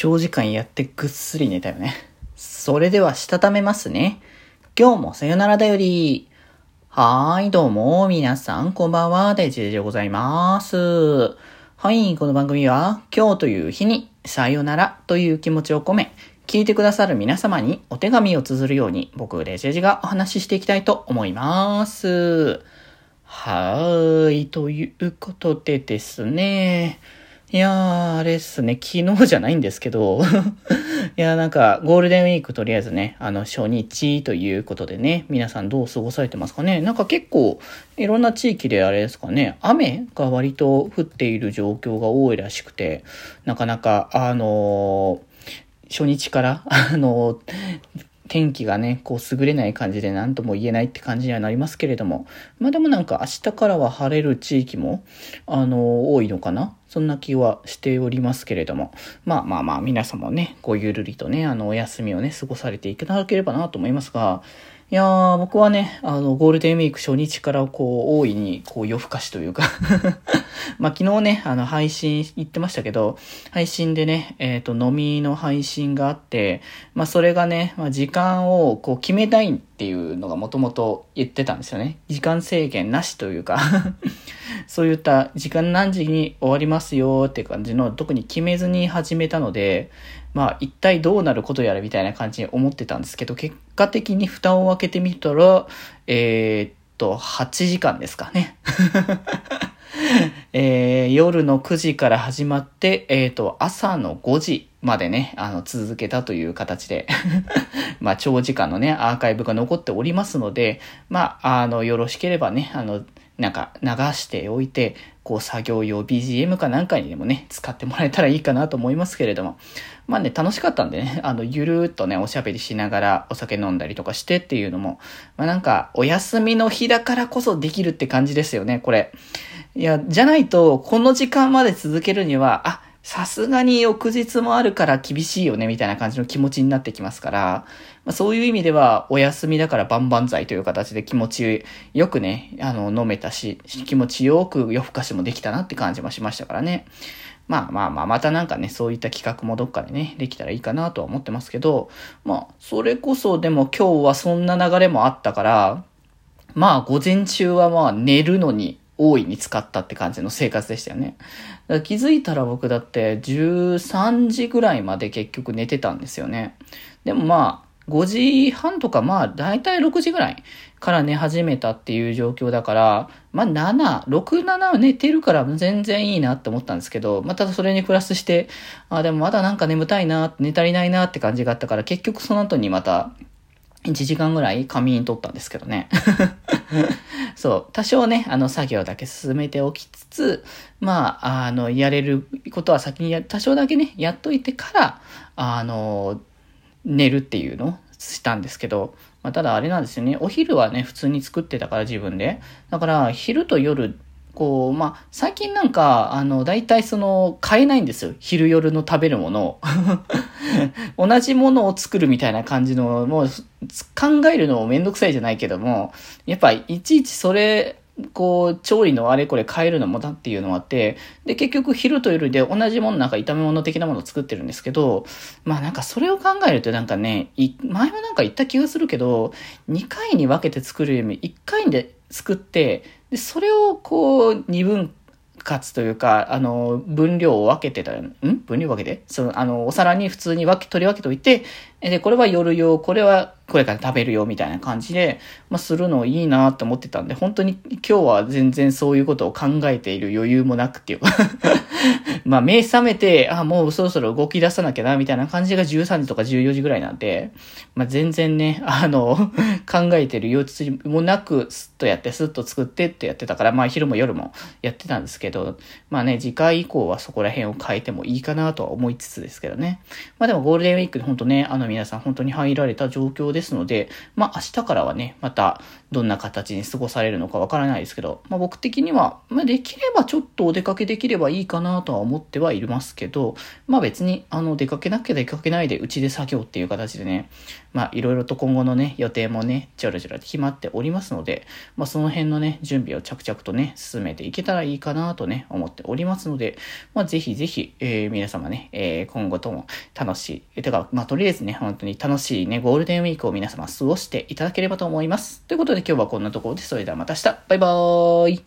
長時間やってぐっすり寝たよね。それでは、したためますね。今日もさよならだより。はーい、どうも、皆さん、こんばんは、デジェジでございます。はい、この番組は、今日という日に、さよならという気持ちを込め、聞いてくださる皆様にお手紙を綴るように、僕、レジェジがお話ししていきたいと思います。はーい、ということでですね。いやー、あれっすね、昨日じゃないんですけど、いやーなんか、ゴールデンウィークとりあえずね、あの、初日ということでね、皆さんどう過ごされてますかね。なんか結構、いろんな地域であれですかね、雨が割と降っている状況が多いらしくて、なかなか、あのー、初日から、あの、天気がね、こう優れない感じで何とも言えないって感じにはなりますけれども、まあでもなんか明日からは晴れる地域も、あの、多いのかな？そんな気はしておりますけれども、まあまあまあ皆様ね、こうゆるりとね、あの、お休みをね、過ごされていただければなと思いますが、いやー、僕はね、あの、ゴールデンウィーク初日からこう、大いに、こう、夜更かしというか まあ、昨日ね、あの、配信言ってましたけど、配信でね、えっ、ー、と、飲みの配信があって、まあ、それがね、まあ、時間をこう、決めたいっていうのがもともと言ってたんですよね。時間制限なしというか そういった時間何時に終わりますよって感じの、特に決めずに始めたので、まあ一体どうなることやらみたいな感じに思ってたんですけど、結構果的に蓋を開けてみたら、えー、っと、8時間ですかね。えー、夜の9時から始まって、えー、っと、朝の5時までね、あの、続けたという形で まあ、長時間のね、アーカイブが残っておりますので、まあ、あの、よろしければね、あの、なんか流しておいて、こう作業用 BGM かなんかにでもね、使ってもらえたらいいかなと思いますけれども。まあね、楽しかったんでね、あの、ゆるーっとね、おしゃべりしながらお酒飲んだりとかしてっていうのも、まあなんか、お休みの日だからこそできるって感じですよね、これ。いや、じゃないと、この時間まで続けるには、あ、さすがに翌日もあるから厳しいよね、みたいな感じの気持ちになってきますから、まあ、そういう意味では、お休みだからバンバン剤という形で気持ちよくね、あの、飲めたし、気持ちよく夜更かしもできたなって感じもしましたからね。まあまあまあ、またなんかね、そういった企画もどっかでね、できたらいいかなとは思ってますけど、まあ、それこそでも今日はそんな流れもあったから、まあ、午前中はまあ、寝るのに大いに使ったって感じの生活でしたよね。だから気づいたら僕だって13時ぐらいまで結局寝てたんですよね。でもまあ、5時半とかまあ、だいたい6時ぐらいから寝始めたっていう状況だから、まあ7、6、7寝てるから全然いいなって思ったんですけど、まあただそれにプラスして、あ、でもまだなんか眠たいな、寝足りないなって感じがあったから、結局その後にまた1時間ぐらい仮眠取ったんですけどね。そう、多少ね、あの作業だけ進めておきつつ、まあ、あの、やれることは先にや、多少だけね、やっといてから、あの、寝るっていうのをしたんですけど、まあ、ただあれなんですよね、お昼はね、普通に作ってたから自分で。だから、昼と夜こう、まあ、最近なんか、あの、大体その、買えないんですよ。昼夜の食べるものを。同じものを作るみたいな感じの、もう、考えるのもめんどくさいじゃないけども、やっぱ、いちいちそれ、こう、調理のあれこれ変えるのもだっていうのもあって、で、結局昼と夜で同じものなんか炒め物的なものを作ってるんですけど、まあなんかそれを考えるとなんかね、前もなんか言った気がするけど、2回に分けて作るより1回で作って、で、それをこう、二分割というか、あの、分量を分けてた、ん？分量分けて？その、あの、お皿に普通に分け、取り分けといて、で、これは夜用、これはこれから食べるよみたいな感じで、まあ、するのいいなって思ってたんで、本当に今日は全然そういうことを考えている余裕もなくっていうか まあ、目覚めて、あ、もうそろそろ動き出さなきゃな、みたいな感じが13時とか14時ぐらいなんで、まあ、全然ね、あの、考えてる余地もなく、スッとやって、スッと作ってってやってたから、まあ、昼も夜もやってたんですけど、まあね、次回以降はそこら辺を変えてもいいかなとは思いつつですけどね。まあでもゴールデンウィークで本当ね、あの皆さん本当に入られた状況でですので、まあ明日からはね、またどんな形に過ごされるのかわからないですけど、まあ僕的には、まあできればちょっとお出かけできればいいかなとは思ってはいますけど、まあ別にあの出かけなきゃ出かけないでうちで作業っていう形でね、まあいろいろと今後のね、予定もね、ちょろちょろ決まっておりますので、まあその辺のね、準備を着々とね、進めていけたらいいかなとね、思っておりますので、まあぜひぜひ、えー、皆様ね、えー、今後とも楽しい、えてか、まあとりあえずね、本当に楽しいね、ゴールデンウィークをを皆様過ごしていただければと思います。ということで今日はこんなところで、それではまた明日、バイバーイ